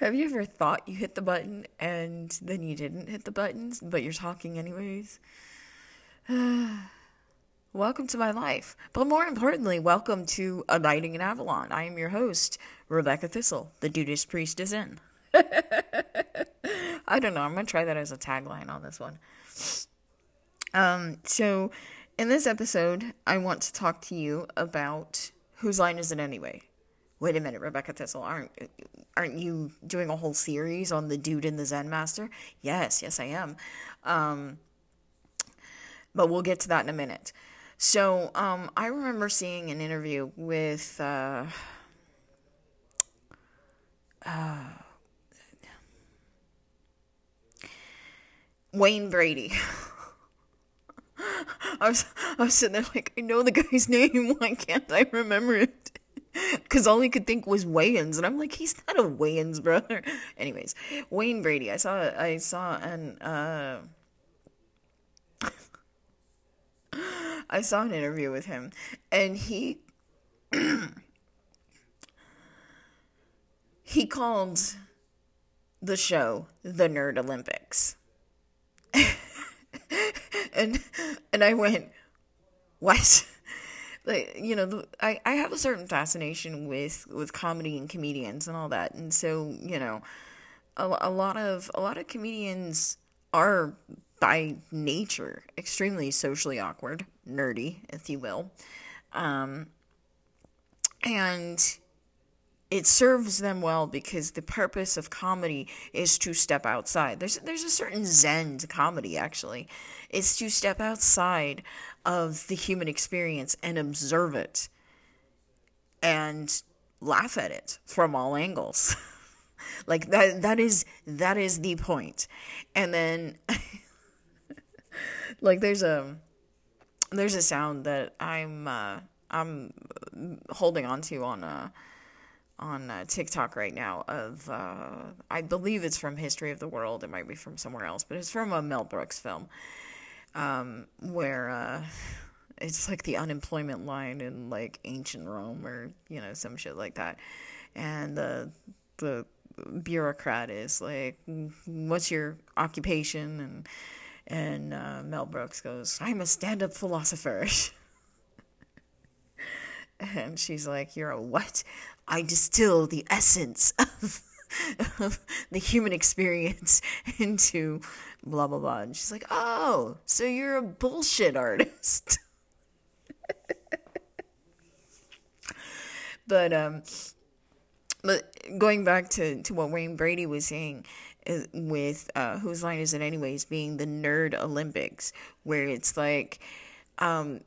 Have you ever thought you hit the button and then you didn't hit the buttons, but you're talking anyways? welcome to my life. But more importantly, welcome to A Nighting in Avalon. I am your host, Rebecca Thistle. The Dude's Priest is in. I don't know. I'm going to try that as a tagline on this one. Um, so, in this episode, I want to talk to you about whose line is it anyway? Wait a minute, Rebecca Thistle, aren't aren't you doing a whole series on the dude in the Zen Master? Yes, yes, I am. Um, but we'll get to that in a minute. So, um, I remember seeing an interview with uh, uh, Wayne Brady. I was I was sitting there like I know the guy's name. Why can't I remember it? Because all he could think was Wayans, and I'm like, he's not a Wayans brother. Anyways, Wayne Brady. I saw I saw an uh, I saw an interview with him, and he he called the show the Nerd Olympics. and and I went, what? Like you know, the, I I have a certain fascination with with comedy and comedians and all that, and so you know, a, a lot of a lot of comedians are by nature extremely socially awkward, nerdy, if you will, um, and it serves them well because the purpose of comedy is to step outside. There's there's a certain zen to comedy actually. It's to step outside of the human experience and observe it and laugh at it from all angles. like that that is that is the point. And then like there's a there's a sound that I'm uh, I'm holding on to on a on uh, TikTok right now of uh, I believe it's from History of the World. It might be from somewhere else, but it's from a Mel Brooks film um, where uh, it's like the unemployment line in like ancient Rome or you know some shit like that, and the the bureaucrat is like, "What's your occupation?" and and uh, Mel Brooks goes, "I'm a stand-up philosopher." And she's like, You're a what? I distill the essence of, of the human experience into blah, blah, blah. And she's like, Oh, so you're a bullshit artist. but, um, but going back to, to what Wayne Brady was saying, uh, with uh, whose line is it anyways being the nerd olympics where it's like um,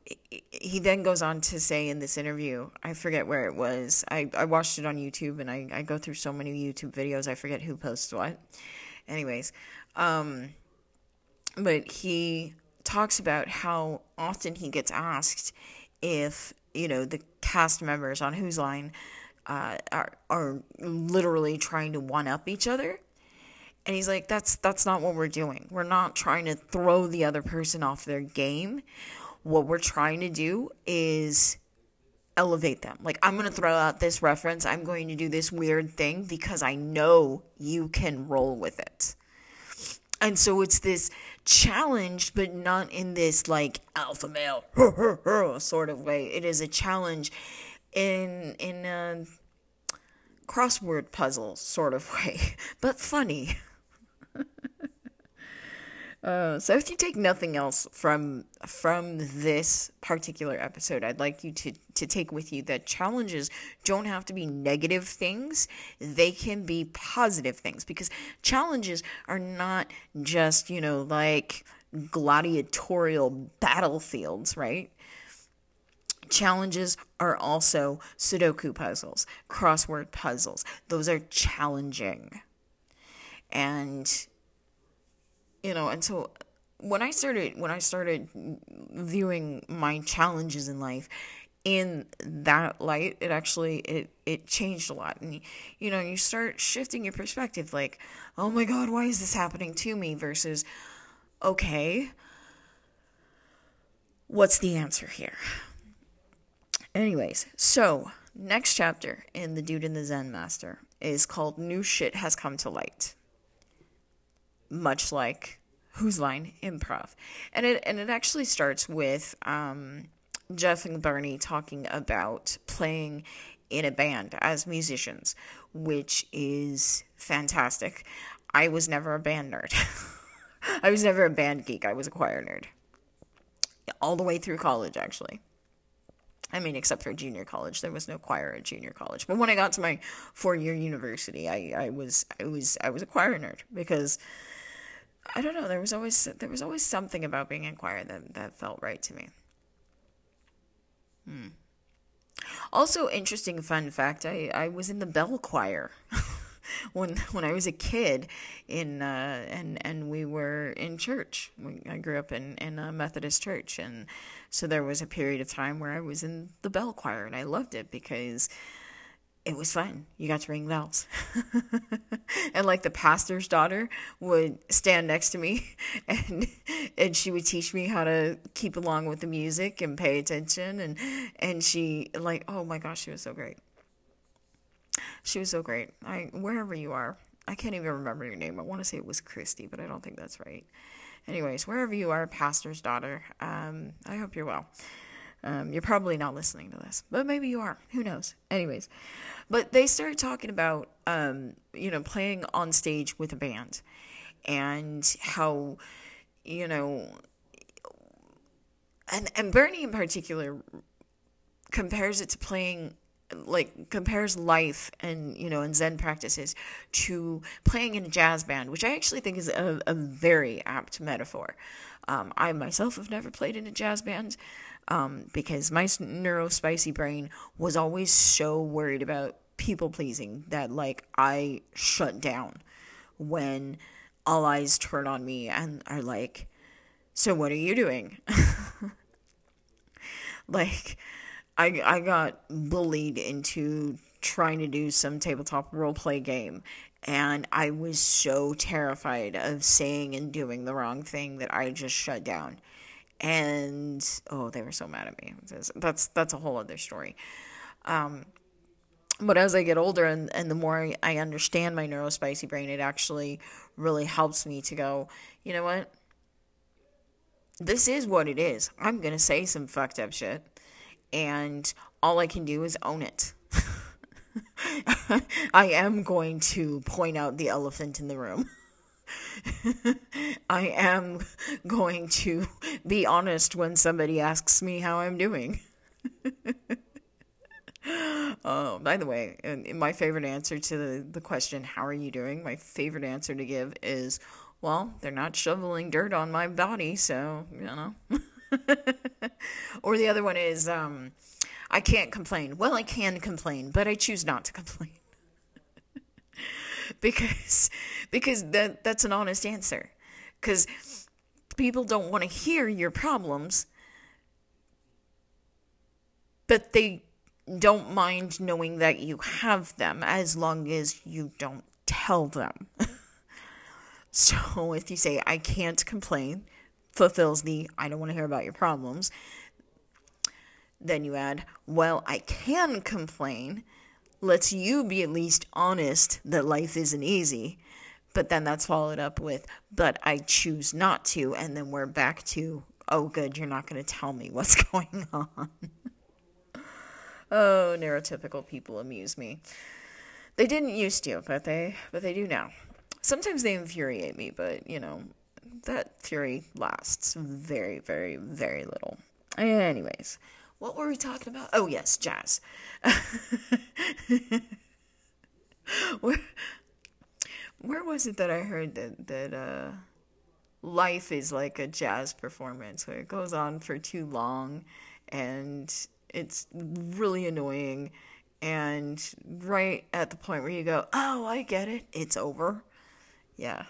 he then goes on to say in this interview, I forget where it was. I, I watched it on YouTube and I, I go through so many YouTube videos, I forget who posts what. Anyways, um, but he talks about how often he gets asked if, you know, the cast members on Whose Line uh, are, are literally trying to one up each other. And he's like, that's that's not what we're doing. We're not trying to throw the other person off their game what we're trying to do is elevate them. Like, I'm going to throw out this reference. I'm going to do this weird thing because I know you can roll with it. And so it's this challenge, but not in this like alpha male sort of way. It is a challenge in in a crossword puzzle sort of way, but funny. Uh, so if you take nothing else from from this particular episode, I'd like you to to take with you that challenges don't have to be negative things; they can be positive things because challenges are not just you know like gladiatorial battlefields, right? Challenges are also Sudoku puzzles, crossword puzzles. Those are challenging, and you know, and so when I started when I started viewing my challenges in life in that light, it actually it it changed a lot. And you know, you start shifting your perspective like, "Oh my god, why is this happening to me?" versus okay, what's the answer here? Anyways, so next chapter in The Dude and the Zen Master is called New Shit Has Come to Light. Much like Whose Line Improv. And it and it actually starts with um, Jeff and Bernie talking about playing in a band as musicians, which is fantastic. I was never a band nerd. I was never a band geek. I was a choir nerd. All the way through college, actually. I mean, except for junior college, there was no choir at junior college. But when I got to my four-year university, I, I was I was I was a choir nerd because I don't know. There was always there was always something about being in choir that that felt right to me. Hmm. Also, interesting fun fact: I I was in the bell choir. when when I was a kid in uh, and and we were in church. I grew up in in a Methodist church, and so there was a period of time where I was in the bell choir, and I loved it because it was fun. You got to ring bells. and like the pastor's daughter would stand next to me and and she would teach me how to keep along with the music and pay attention and and she like oh my gosh, she was so great. She was so great. I wherever you are, I can't even remember your name. I want to say it was Christy, but I don't think that's right. Anyways, wherever you are, pastor's daughter, um, I hope you're well. Um, you're probably not listening to this, but maybe you are. Who knows? Anyways, but they started talking about, um, you know, playing on stage with a band and how, you know, and and Bernie in particular compares it to playing like compares life and you know and zen practices to playing in a jazz band which i actually think is a, a very apt metaphor um, i myself have never played in a jazz band um, because my neurospicy brain was always so worried about people pleasing that like i shut down when all eyes turn on me and are like so what are you doing like I I got bullied into trying to do some tabletop role play game and I was so terrified of saying and doing the wrong thing that I just shut down. And oh, they were so mad at me. That's that's a whole other story. Um, but as I get older and, and the more I, I understand my neurospicy brain, it actually really helps me to go, you know what? This is what it is. I'm going to say some fucked up shit and all I can do is own it. I am going to point out the elephant in the room. I am going to be honest when somebody asks me how I'm doing. oh, by the way, my favorite answer to the, the question, How are you doing? My favorite answer to give is, Well, they're not shoveling dirt on my body, so, you know. or the other one is um, I can't complain. Well, I can complain, but I choose not to complain. because because that that's an honest answer. Cuz people don't want to hear your problems, but they don't mind knowing that you have them as long as you don't tell them. so if you say I can't complain, fulfills the I don't want to hear about your problems. Then you add, well, I can complain, lets you be at least honest that life isn't easy. But then that's followed up with, but I choose not to. And then we're back to, oh, good, you're not going to tell me what's going on. oh, neurotypical people amuse me. They didn't used to, but they but they do now. Sometimes they infuriate me, but you know, that fury lasts very, very, very little. Anyways, what were we talking about? Oh, yes, jazz. where, where was it that I heard that, that uh, life is like a jazz performance where it goes on for too long and it's really annoying? And right at the point where you go, oh, I get it, it's over. Yeah.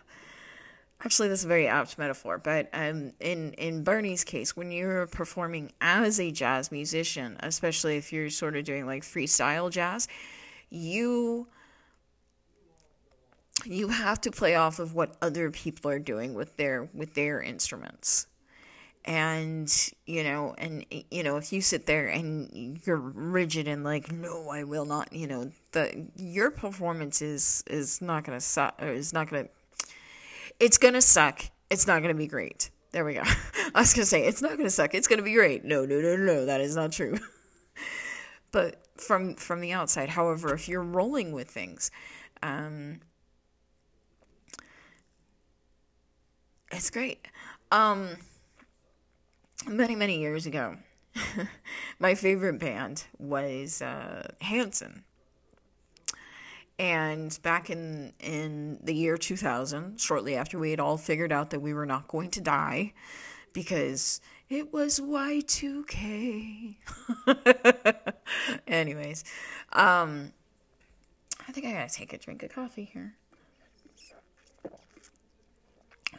Actually, that's a very apt metaphor. But um, in in Bernie's case, when you're performing as a jazz musician, especially if you're sort of doing like freestyle jazz, you you have to play off of what other people are doing with their with their instruments. and you know and you know if you sit there and you're rigid and like no i will not you know the your performance is is not gonna suck is not gonna it's gonna suck. It's not gonna be great. There we go. I was gonna say it's not gonna suck. It's gonna be great. No no no no that is not true. But from from the outside however if you're rolling with things um it's great. Um many, many years ago, my favorite band was uh, Hanson. And back in in the year 2000, shortly after we had all figured out that we were not going to die because it was Y2K. Anyways, um I think I got to take a drink of coffee here.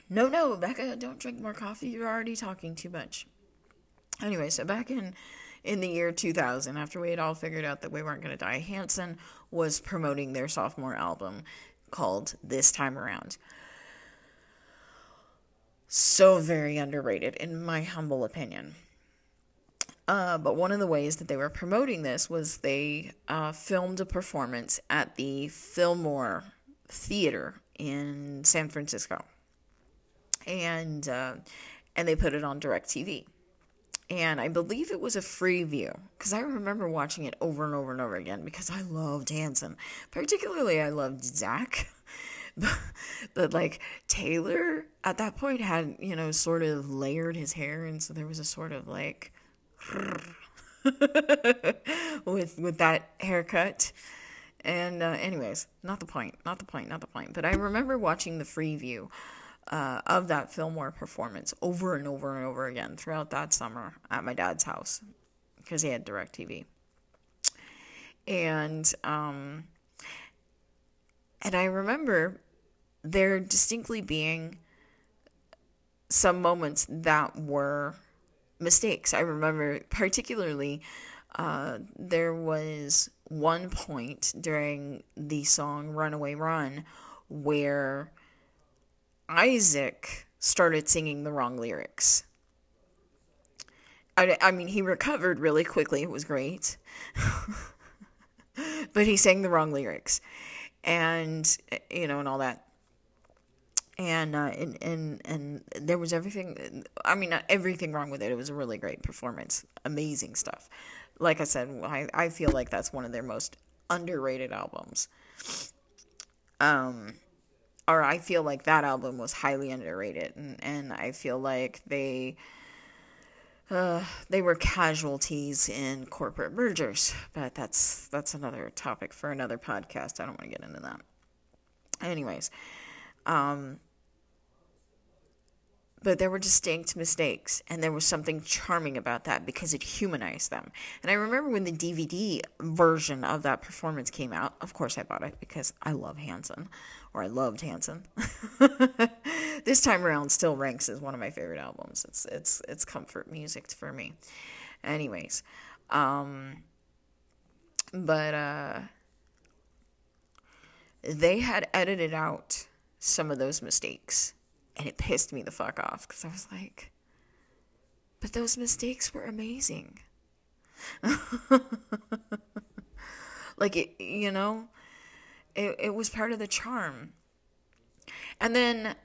No, no, Becca, don't drink more coffee. You're already talking too much. Anyway, so back in in the year 2000, after we had all figured out that we weren't going to die, Hanson was promoting their sophomore album called This Time Around. So very underrated, in my humble opinion. Uh, but one of the ways that they were promoting this was they uh, filmed a performance at the Fillmore Theater in San Francisco, and uh, and they put it on Directv and I believe it was a free view because I remember watching it over and over and over again because I loved Hanson. Particularly, I loved Zach. But, like Taylor at that point had, you know, sort of layered his hair, and so there was a sort of like with with that haircut. And uh, anyways, not the point, not the point, not the point. But I remember watching the free view uh, of that Fillmore performance over and over and over again throughout that summer at my dad's house because he had DirecTV. And um, and I remember there distinctly being some moments that were mistakes. I remember particularly uh, there was one point during the song Runaway Run where Isaac started singing the wrong lyrics. I, I mean, he recovered really quickly. It was great. but he sang the wrong lyrics. And, you know, and all that. And, uh, and, and, and there was everything, I mean, not everything wrong with it. It was a really great performance. Amazing stuff. Like I said, I, I feel like that's one of their most underrated albums. Um, or I feel like that album was highly underrated, and, and I feel like they uh, they were casualties in corporate mergers. But that's that's another topic for another podcast. I don't want to get into that. Anyways, um, but there were distinct mistakes and there was something charming about that because it humanized them. And i remember when the dvd version of that performance came out of course i bought it because i love hanson or i loved hanson. This time around still ranks as one of my favorite albums. It's it's it's comfort music for me. Anyways um but uh they had edited out some of those mistakes and it pissed me the fuck off because I was like, but those mistakes were amazing. like, it, you know, it, it was part of the charm. And then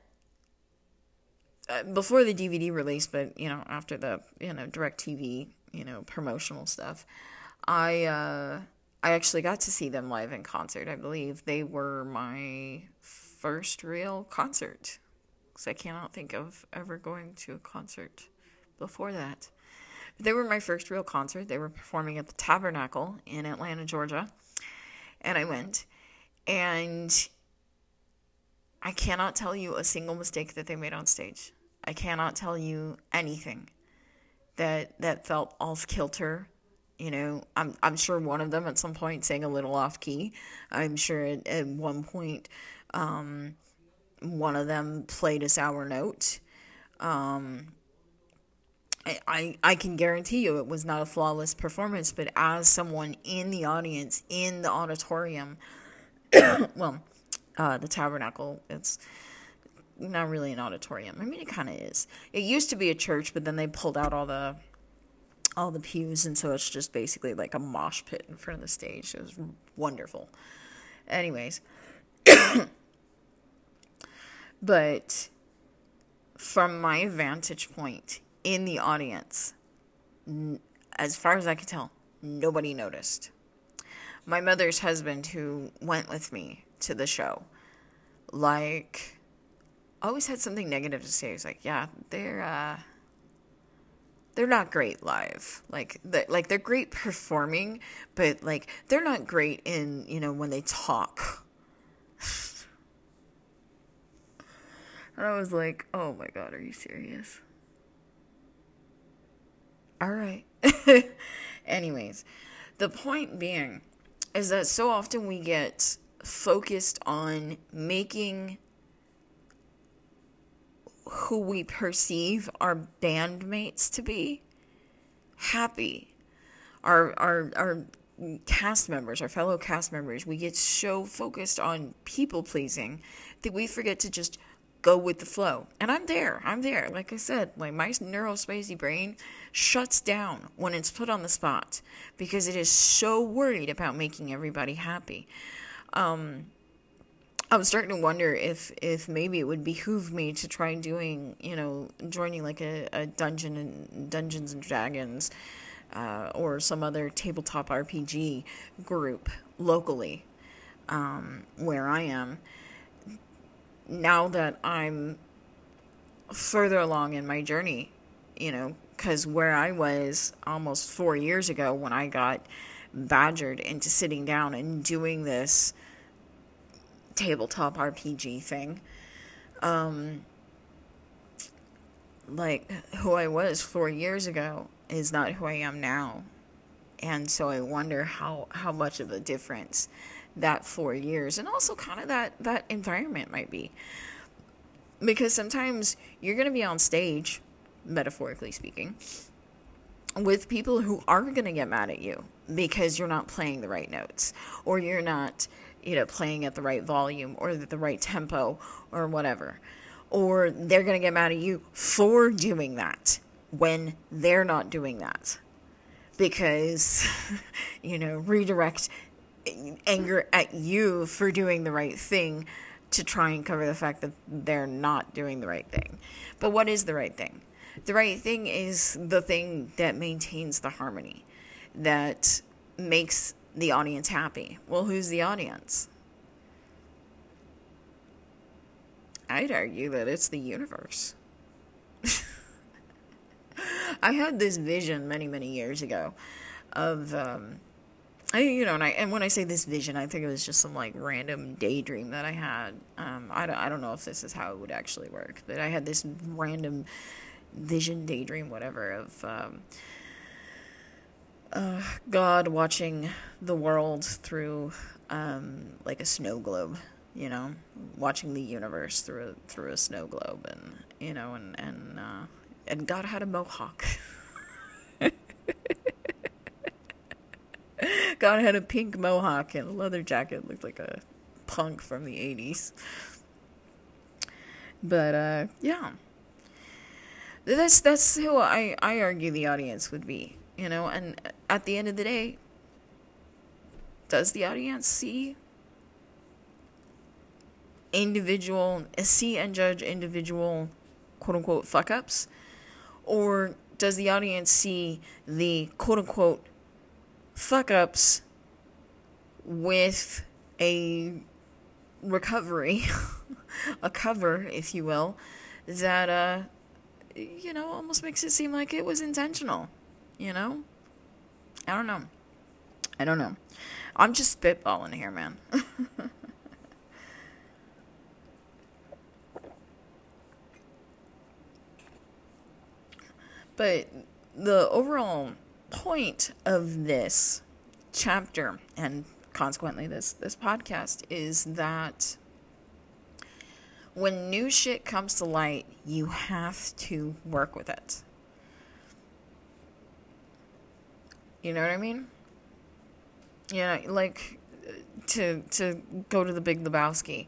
uh, before the DVD release, but, you know, after the, you know, DirecTV, you know, promotional stuff, I, uh, I actually got to see them live in concert, I believe. They were my first real concert because I cannot think of ever going to a concert before that. But they were my first real concert. They were performing at the Tabernacle in Atlanta, Georgia. And I went. And I cannot tell you a single mistake that they made on stage. I cannot tell you anything that that felt off kilter. You know, I'm I'm sure one of them at some point sang a little off key. I'm sure at, at one point um, one of them played a sour note. Um, I, I, can guarantee you it was not a flawless performance, but as someone in the audience, in the auditorium, well, uh, the tabernacle, it's not really an auditorium. I mean, it kind of is. It used to be a church, but then they pulled out all the all the pews, and so it's just basically like a mosh pit in front of the stage. It was wonderful. Anyways, but from my vantage point in the audience, as far as I could tell, nobody noticed. My mother's husband, who went with me to the show, like, always had something negative to say. He's like, "Yeah, they're uh, they're not great live. Like, like they're great performing, but like they're not great in you know when they talk." And I was like, "Oh my god, are you serious?" All right. Anyways, the point being is that so often we get focused on making who we perceive our bandmates to be happy. Our our our cast members, our fellow cast members, we get so focused on people pleasing that we forget to just go with the flow. And I'm there. I'm there. Like I said, like my neurospicy brain shuts down when it's put on the spot because it is so worried about making everybody happy. Um, I'm starting to wonder if if maybe it would behoove me to try doing, you know, joining like a, a dungeon and Dungeons and Dragons uh, or some other tabletop RPG group locally um, where I am. Now that I'm further along in my journey, you know, because where I was almost four years ago when I got badgered into sitting down and doing this tabletop RPG thing. Um, like who I was four years ago is not who I am now. And so I wonder how, how much of a difference that four years and also kind of that, that environment might be. Because sometimes you're going to be on stage, metaphorically speaking, with people who are going to get mad at you because you're not playing the right notes or you're not you know, playing at the right volume or the right tempo or whatever. Or they're going to get mad at you for doing that when they're not doing that. Because, you know, redirect anger at you for doing the right thing to try and cover the fact that they're not doing the right thing. But what is the right thing? The right thing is the thing that maintains the harmony, that makes the audience happy. Well, who's the audience? I'd argue that it's the universe. I had this vision many, many years ago of, um, I, you know, and I, and when I say this vision, I think it was just some like random daydream that I had. Um, I don't, I don't know if this is how it would actually work, but I had this random vision, daydream, whatever, of, um, uh, God watching the world through um, like a snow globe, you know, watching the universe through a, through a snow globe, and you know, and and uh, and God had a mohawk. God had a pink mohawk and a leather jacket, looked like a punk from the '80s. But uh, yeah, that's that's who I I argue the audience would be you know, and at the end of the day, does the audience see individual, see and judge individual quote unquote fuck ups? Or does the audience see the quote unquote fuck ups with a recovery, a cover, if you will, that, uh, you know, almost makes it seem like it was intentional? You know? I don't know. I don't know. I'm just spitballing here, man. but the overall point of this chapter and consequently this this podcast is that when new shit comes to light, you have to work with it. You know what I mean? Yeah, like to to go to the Big Lebowski.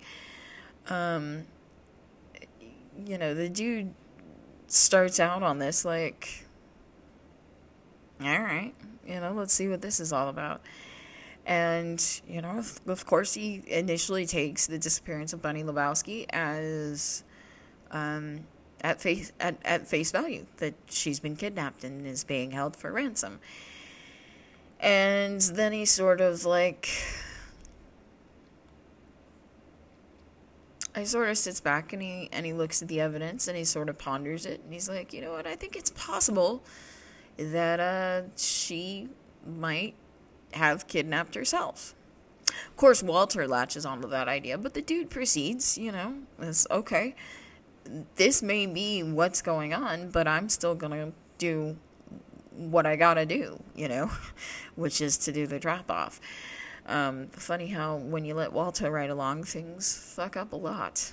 Um, you know, the dude starts out on this like, all right, you know, let's see what this is all about. And, you know, of, course, he initially takes the disappearance of Bunny Lebowski as um, at face at, at face value that she's been kidnapped and is being held for ransom. And then he sort of like I sort of sits back and he and he looks at the evidence and he sort of ponders it and he's like, you know what, I think it's possible that uh, she might have kidnapped herself. Of course, Walter latches onto that idea, but the dude proceeds, you know, is okay. This may be what's going on, but I'm still gonna do what I gotta do, you know, which is to do the drop off. Um, funny how when you let Walter ride along, things fuck up a lot.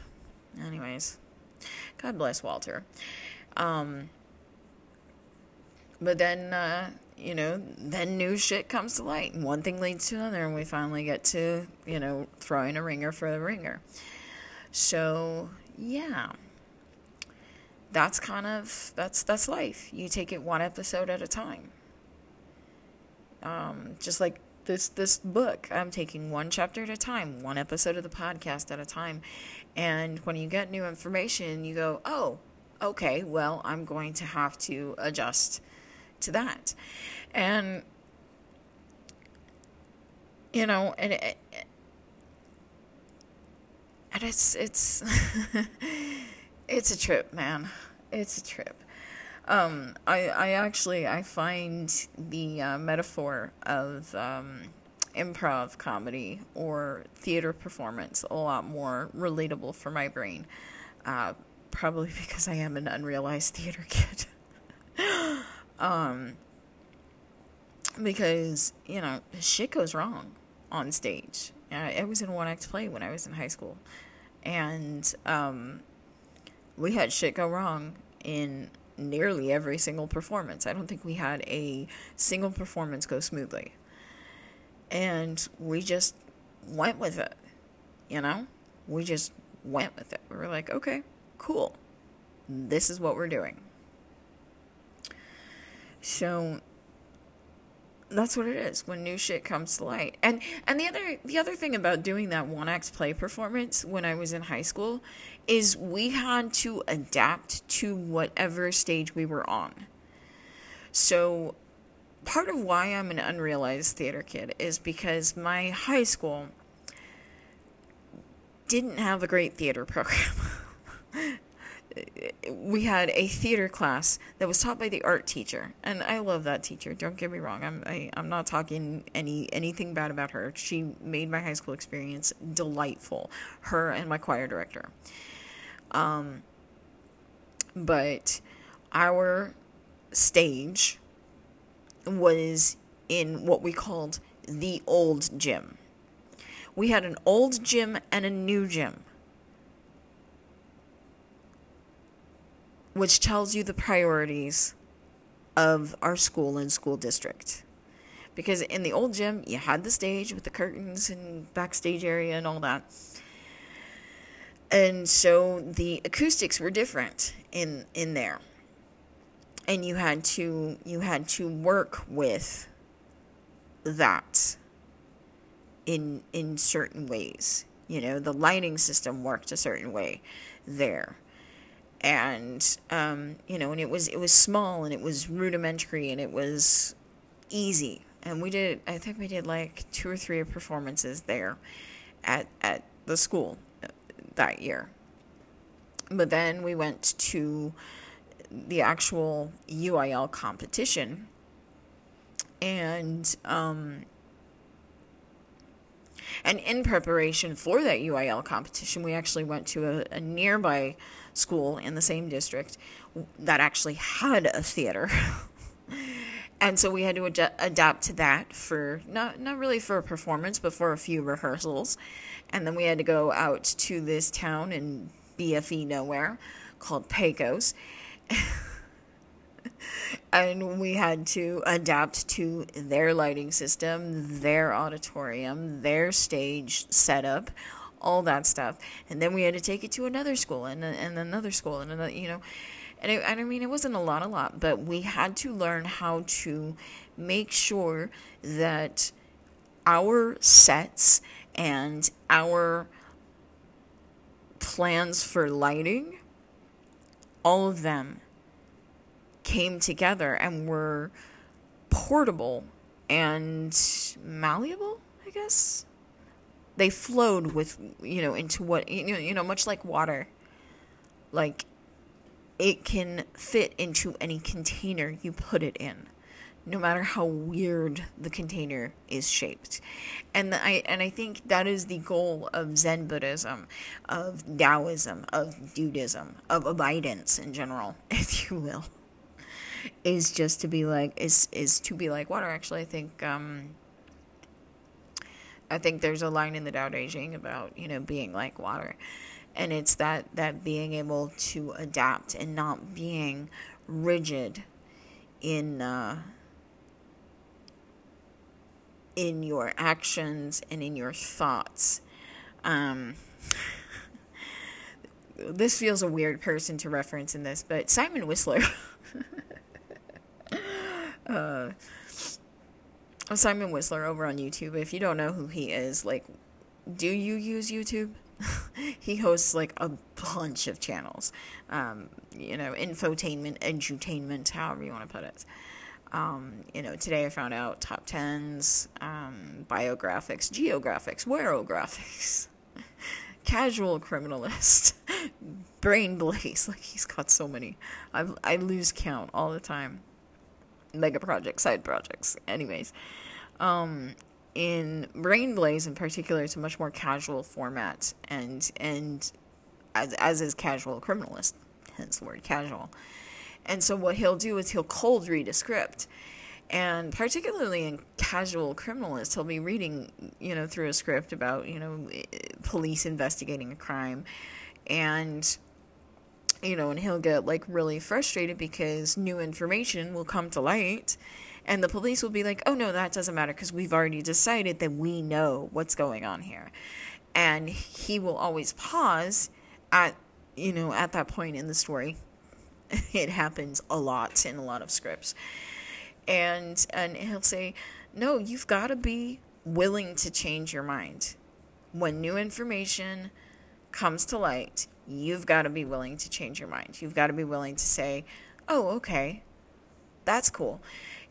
Anyways, God bless Walter. Um, but then, uh, you know, then new shit comes to light. And one thing leads to another, and we finally get to, you know, throwing a ringer for the ringer. So, yeah. That's kind of that's that's life. You take it one episode at a time. Um, just like this this book. I'm taking one chapter at a time, one episode of the podcast at a time. And when you get new information, you go, "Oh, okay, well, I'm going to have to adjust to that." And you know, and it, and it's it's it's a trip, man. It's a trip. Um, I, I actually I find the uh, metaphor of um, improv comedy or theater performance a lot more relatable for my brain. Uh, probably because I am an unrealized theater kid. um, because you know shit goes wrong on stage. I was in one act play when I was in high school, and um, we had shit go wrong in nearly every single performance. I don't think we had a single performance go smoothly. And we just went with it, you know? We just went with it. We were like, okay, cool. This is what we're doing. So that's what it is when new shit comes to light. And and the other the other thing about doing that one act play performance when I was in high school is we had to adapt to whatever stage we were on. So part of why I'm an unrealized theater kid is because my high school didn't have a great theater program. we had a theater class that was taught by the art teacher, and I love that teacher. Don't get me wrong. I'm I, am i am not talking any anything bad about her. She made my high school experience delightful. Her and my choir director. Um, but our stage was in what we called the old gym. We had an old gym and a new gym which tells you the priorities of our school and school district. Because in the old gym, you had the stage with the curtains and backstage area and all that. And so the acoustics were different in in there. And you had to you had to work with that in in certain ways. You know, the lighting system worked a certain way there and um, you know, and it was it was small and it was rudimentary and it was easy. And we did, I think we did like two or three performances there at at the school uh, that year. But then we went to the actual UIL competition, and um, and in preparation for that UIL competition, we actually went to a, a nearby school in the same district that actually had a theater. and so we had to ad- adapt to that for not not really for a performance, but for a few rehearsals. And then we had to go out to this town in BFE nowhere called Pecos. and we had to adapt to their lighting system, their auditorium, their stage setup, all that stuff. And then we had to take it to another school and, and another school and another, you know. And, it, and I mean, it wasn't a lot, a lot, but we had to learn how to make sure that our sets and our plans for lighting, all of them came together and were portable and malleable, I guess. They flowed with, you know, into what, you know, you know, much like water. Like, it can fit into any container you put it in no matter how weird the container is shaped. And I and I think that is the goal of Zen Buddhism, of Taoism, of Buddhism, of abidance in general, if you will. Is just to be like is is to be like water. Actually, I think um, I think there's a line in the Tao Te Ching about you know being like water, and it's that that being able to adapt and not being rigid in uh, in your actions and in your thoughts. Um, this feels a weird person to reference in this, but Simon Whistler. uh, Simon Whistler over on YouTube. If you don't know who he is, like, do you use YouTube? he hosts like a bunch of channels. Um, you know, infotainment, edutainment, however you want to put it. Um, you know, today I found out top tens, um, biographics, geographics, warographics, casual criminalist, brain blaze. Like he's got so many. I I lose count all the time. Mega projects, side projects. Anyways, um, in Brain Blaze in particular, it's a much more casual format, and and as as is casual criminalist, hence the word casual. And so what he'll do is he'll cold read a script. And particularly in casual criminalist, he'll be reading, you know, through a script about, you know, police investigating a crime. And you know, and he'll get like really frustrated because new information will come to light and the police will be like, "Oh no, that doesn't matter because we've already decided that we know what's going on here." And he will always pause at you know, at that point in the story it happens a lot in a lot of scripts. And and he'll say, "No, you've got to be willing to change your mind. When new information comes to light, you've got to be willing to change your mind. You've got to be willing to say, "Oh, okay. That's cool."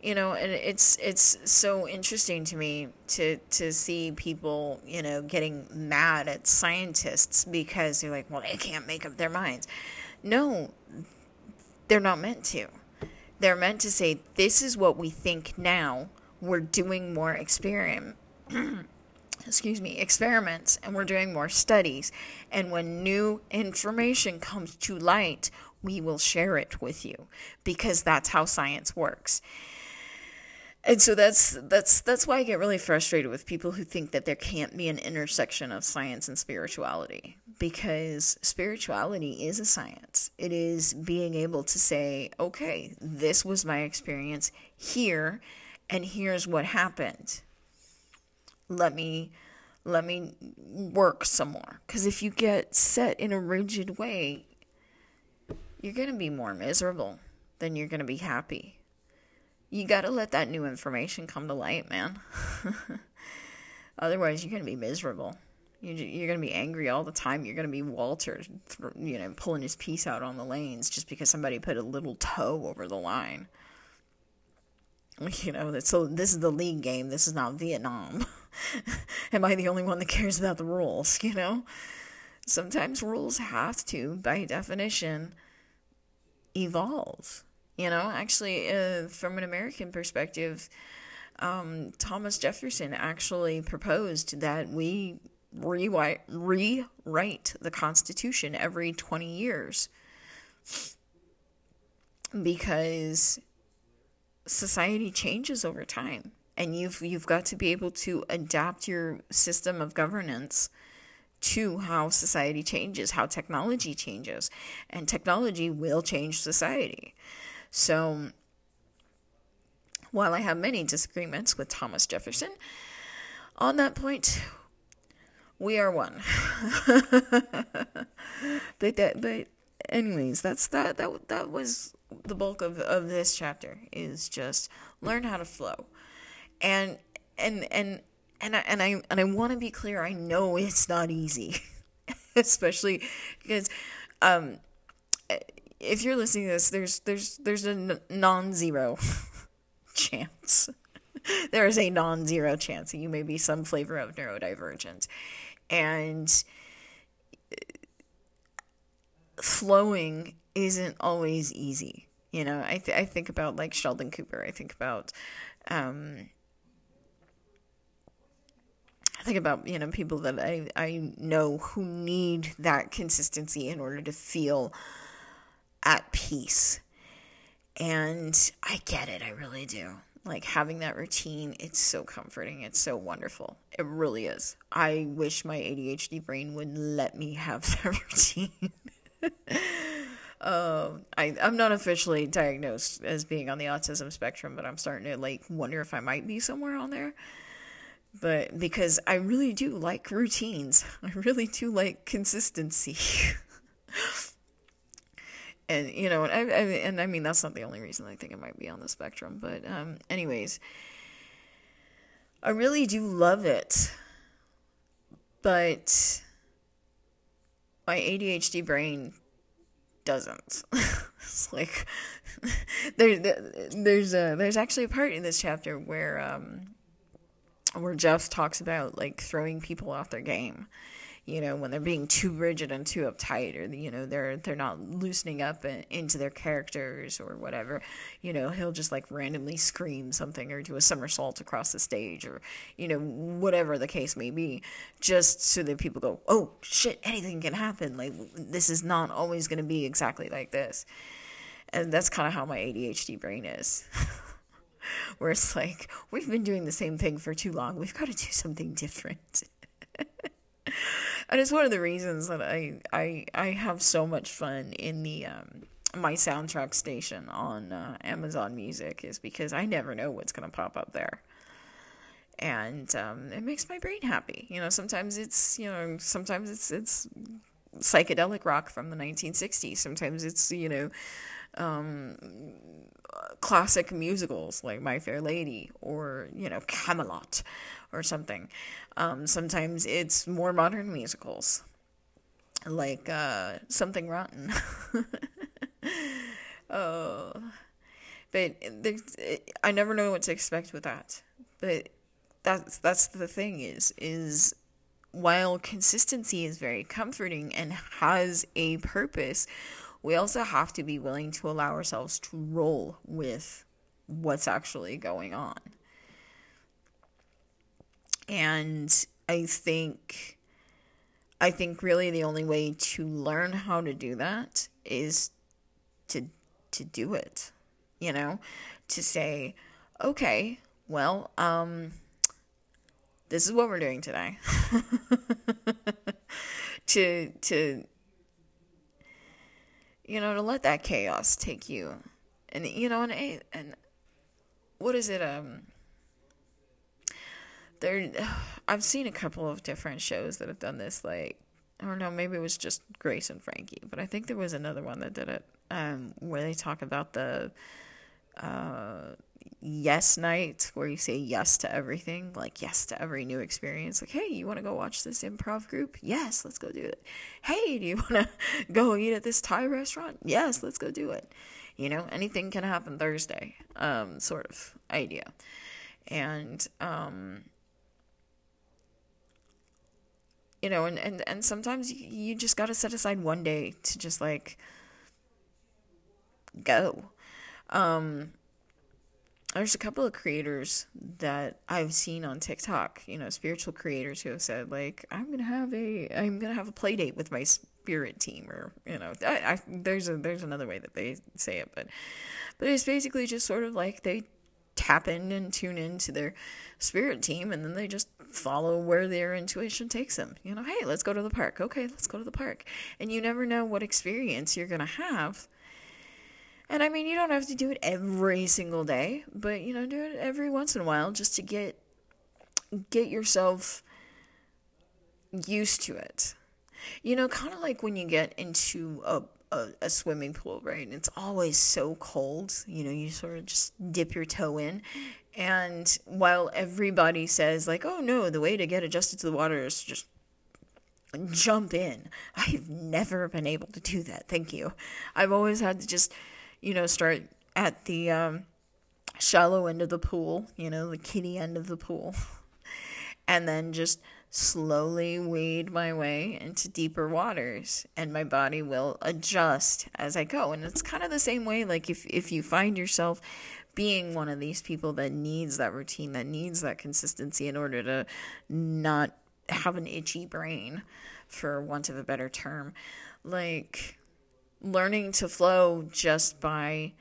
You know, and it's it's so interesting to me to to see people, you know, getting mad at scientists because they're like, "Well, they can't make up their minds." No, they're not meant to. They're meant to say, this is what we think now. We're doing more experiment. excuse me, experiments and we're doing more studies. And when new information comes to light, we will share it with you because that's how science works and so that's that's that's why I get really frustrated with people who think that there can't be an intersection of science and spirituality because spirituality is a science. It is being able to say, okay, this was my experience here and here's what happened. Let me let me work some more cuz if you get set in a rigid way, you're going to be more miserable than you're going to be happy you got to let that new information come to light, man. Otherwise, you're going to be miserable. You're going to be angry all the time. You're going to be Walter, you know, pulling his piece out on the lanes just because somebody put a little toe over the line. You know, so this is the league game. This is not Vietnam. Am I the only one that cares about the rules? You know, sometimes rules have to, by definition, evolve you know, actually, uh, from an American perspective, um, Thomas Jefferson actually proposed that we rewrite, rewrite the Constitution every 20 years because society changes over time and you've you've got to be able to adapt your system of governance to how society changes, how technology changes, and technology will change society. So, while I have many disagreements with Thomas Jefferson on that point, we are one. but that, but anyways, that's that. That that was the bulk of of this chapter. Is just learn how to flow, and and and and I and I and I want to be clear. I know it's not easy, especially because um, if you're listening to this, there's there's there's a non-zero chance. there is a non-zero chance that you may be some flavor of neurodivergent, and flowing isn't always easy. You know, I th- I think about like Sheldon Cooper. I think about um, I think about you know people that I I know who need that consistency in order to feel at peace. And I get it, I really do. Like having that routine, it's so comforting. It's so wonderful. It really is. I wish my ADHD brain would let me have that routine. Um, I I'm not officially diagnosed as being on the autism spectrum, but I'm starting to like wonder if I might be somewhere on there. But because I really do like routines, I really do like consistency. And you know, and I, I, and I mean that's not the only reason I think it might be on the spectrum, but um, anyways, I really do love it, but my ADHD brain doesn't. it's like there, there's a there's actually a part in this chapter where um where Jeff talks about like throwing people off their game you know when they're being too rigid and too uptight or you know they're they're not loosening up into their characters or whatever you know he'll just like randomly scream something or do a somersault across the stage or you know whatever the case may be just so that people go oh shit anything can happen. Like this is not always going to be exactly like this. And that's kind of how my ADHD brain is. Where it's like we've been doing the same thing for too long. We've got to do something different and it's one of the reasons that I I I have so much fun in the um my soundtrack station on uh, Amazon Music is because I never know what's gonna pop up there, and um, it makes my brain happy. You know, sometimes it's you know sometimes it's it's psychedelic rock from the 1960s. Sometimes it's you know um, classic musicals like My Fair Lady or you know Camelot or something. Um, sometimes it's more modern musicals, like uh, Something Rotten. oh, but I never know what to expect with that. But that's that's the thing is is while consistency is very comforting and has a purpose, we also have to be willing to allow ourselves to roll with what's actually going on. And I think I think really the only way to learn how to do that is to to do it. You know, to say, "Okay, well, um this is what we're doing today." to to you know, to let that chaos take you. And you know, and and what is it um there I've seen a couple of different shows that have done this like I don't know, maybe it was just Grace and Frankie, but I think there was another one that did it um, where they talk about the uh, yes night where you say yes to everything, like yes to every new experience. Like, hey, you want to go watch this improv group? Yes, let's go do it. Hey, do you want to go eat at this Thai restaurant? Yes, let's go do it. You know, anything can happen Thursday, um, sort of idea. And, um, you know, and, and, and sometimes you, just got to set aside one day to just like go. Um, there's a couple of creators that I've seen on TikTok, you know, spiritual creators who have said like, I'm gonna have a, I'm gonna have a play date with my spirit team, or you know, I, I, there's a there's another way that they say it, but, but it's basically just sort of like they tap in and tune into their spirit team, and then they just follow where their intuition takes them. You know, hey, let's go to the park. Okay, let's go to the park. And you never know what experience you're going to have. And I mean, you don't have to do it every single day, but you know, do it every once in a while just to get get yourself used to it. You know, kind of like when you get into a, a, a, swimming pool, right? And it's always so cold. You know, you sort of just dip your toe in. And while everybody says, like, oh no, the way to get adjusted to the water is just jump in, I've never been able to do that. Thank you. I've always had to just, you know, start at the um, shallow end of the pool, you know, the kiddie end of the pool, and then just slowly wade my way into deeper waters and my body will adjust as I go. And it's kind of the same way like if if you find yourself being one of these people that needs that routine, that needs that consistency in order to not have an itchy brain for want of a better term, like learning to flow just by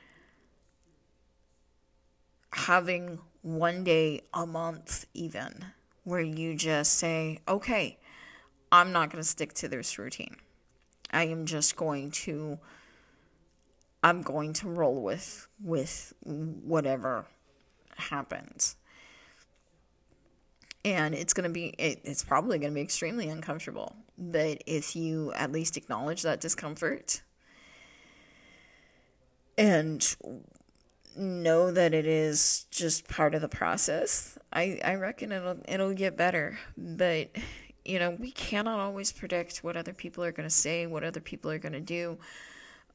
having one day a month even where you just say, okay, I'm not going to stick to this routine. I am just going to I'm going to roll with with whatever happens. And it's going to be it, it's probably going to be extremely uncomfortable, but if you at least acknowledge that discomfort and know that it is just part of the process, I, I reckon it'll it'll get better. But you know, we cannot always predict what other people are going to say, what other people are going to do.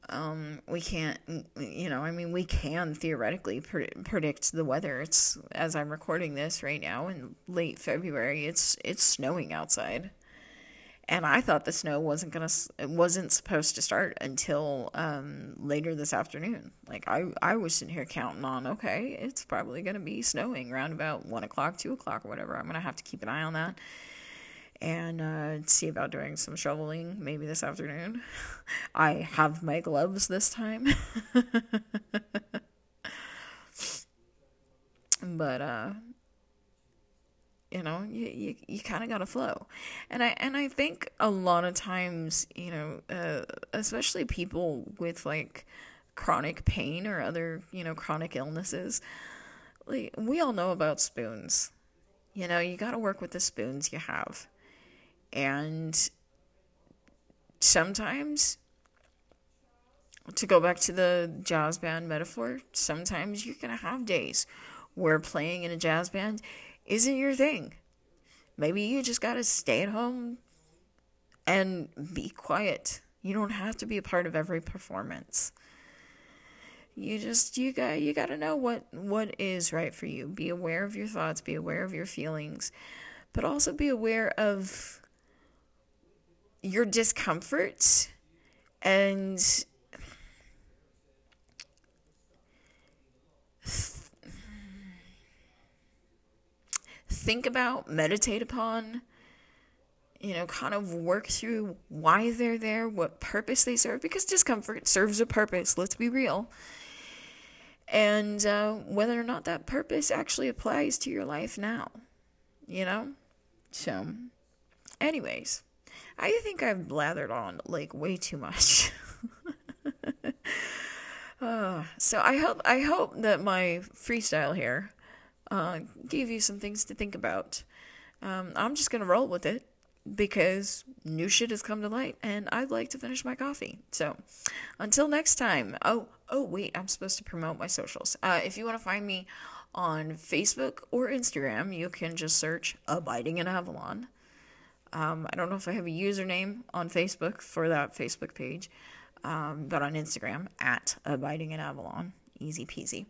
Um, we can't, you know, I mean, we can theoretically pre- predict the weather. It's as I'm recording this right now in late February. It's it's snowing outside and I thought the snow wasn't gonna it wasn't supposed to start until um, later this afternoon. Like I I was sitting here counting on okay, it's probably gonna be snowing around about one o'clock, two o'clock, or whatever. I'm gonna have to keep an eye on that and uh, see about doing some shoveling maybe this afternoon. I have my gloves this time. but uh you know you you, you kind of got to flow and i and i think a lot of times you know uh, especially people with like chronic pain or other you know chronic illnesses like we all know about spoons you know you got to work with the spoons you have and sometimes to go back to the jazz band metaphor sometimes you're going to have days where playing in a jazz band isn't your thing. Maybe you just got to stay at home and be quiet. You don't have to be a part of every performance. You just you got you got to know what what is right for you. Be aware of your thoughts, be aware of your feelings, but also be aware of your discomfort and think about, meditate upon, you know, kind of work through why they're there, what purpose they serve, because discomfort serves a purpose, let's be real. And uh, whether or not that purpose actually applies to your life now, you know? So, anyways, I think I've blathered on like way too much. uh, so I hope I hope that my freestyle here uh, gave you some things to think about. Um, I'm just gonna roll with it because new shit has come to light and I'd like to finish my coffee. So until next time. Oh, oh wait, I'm supposed to promote my socials. Uh, if you want to find me on Facebook or Instagram, you can just search Abiding in Avalon. Um, I don't know if I have a username on Facebook for that Facebook page, um, but on Instagram at Abiding in Avalon, easy peasy.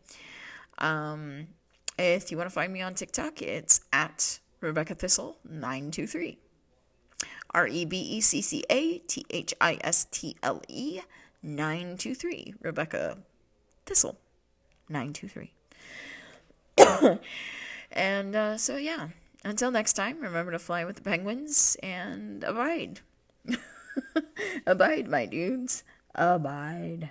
Um, if you want to find me on TikTok, it's at Rebecca Thistle 923. R E B E C C A T H I S T L E 923. Rebecca Thistle 923. and uh, so, yeah, until next time, remember to fly with the penguins and abide. abide, my dudes. Abide.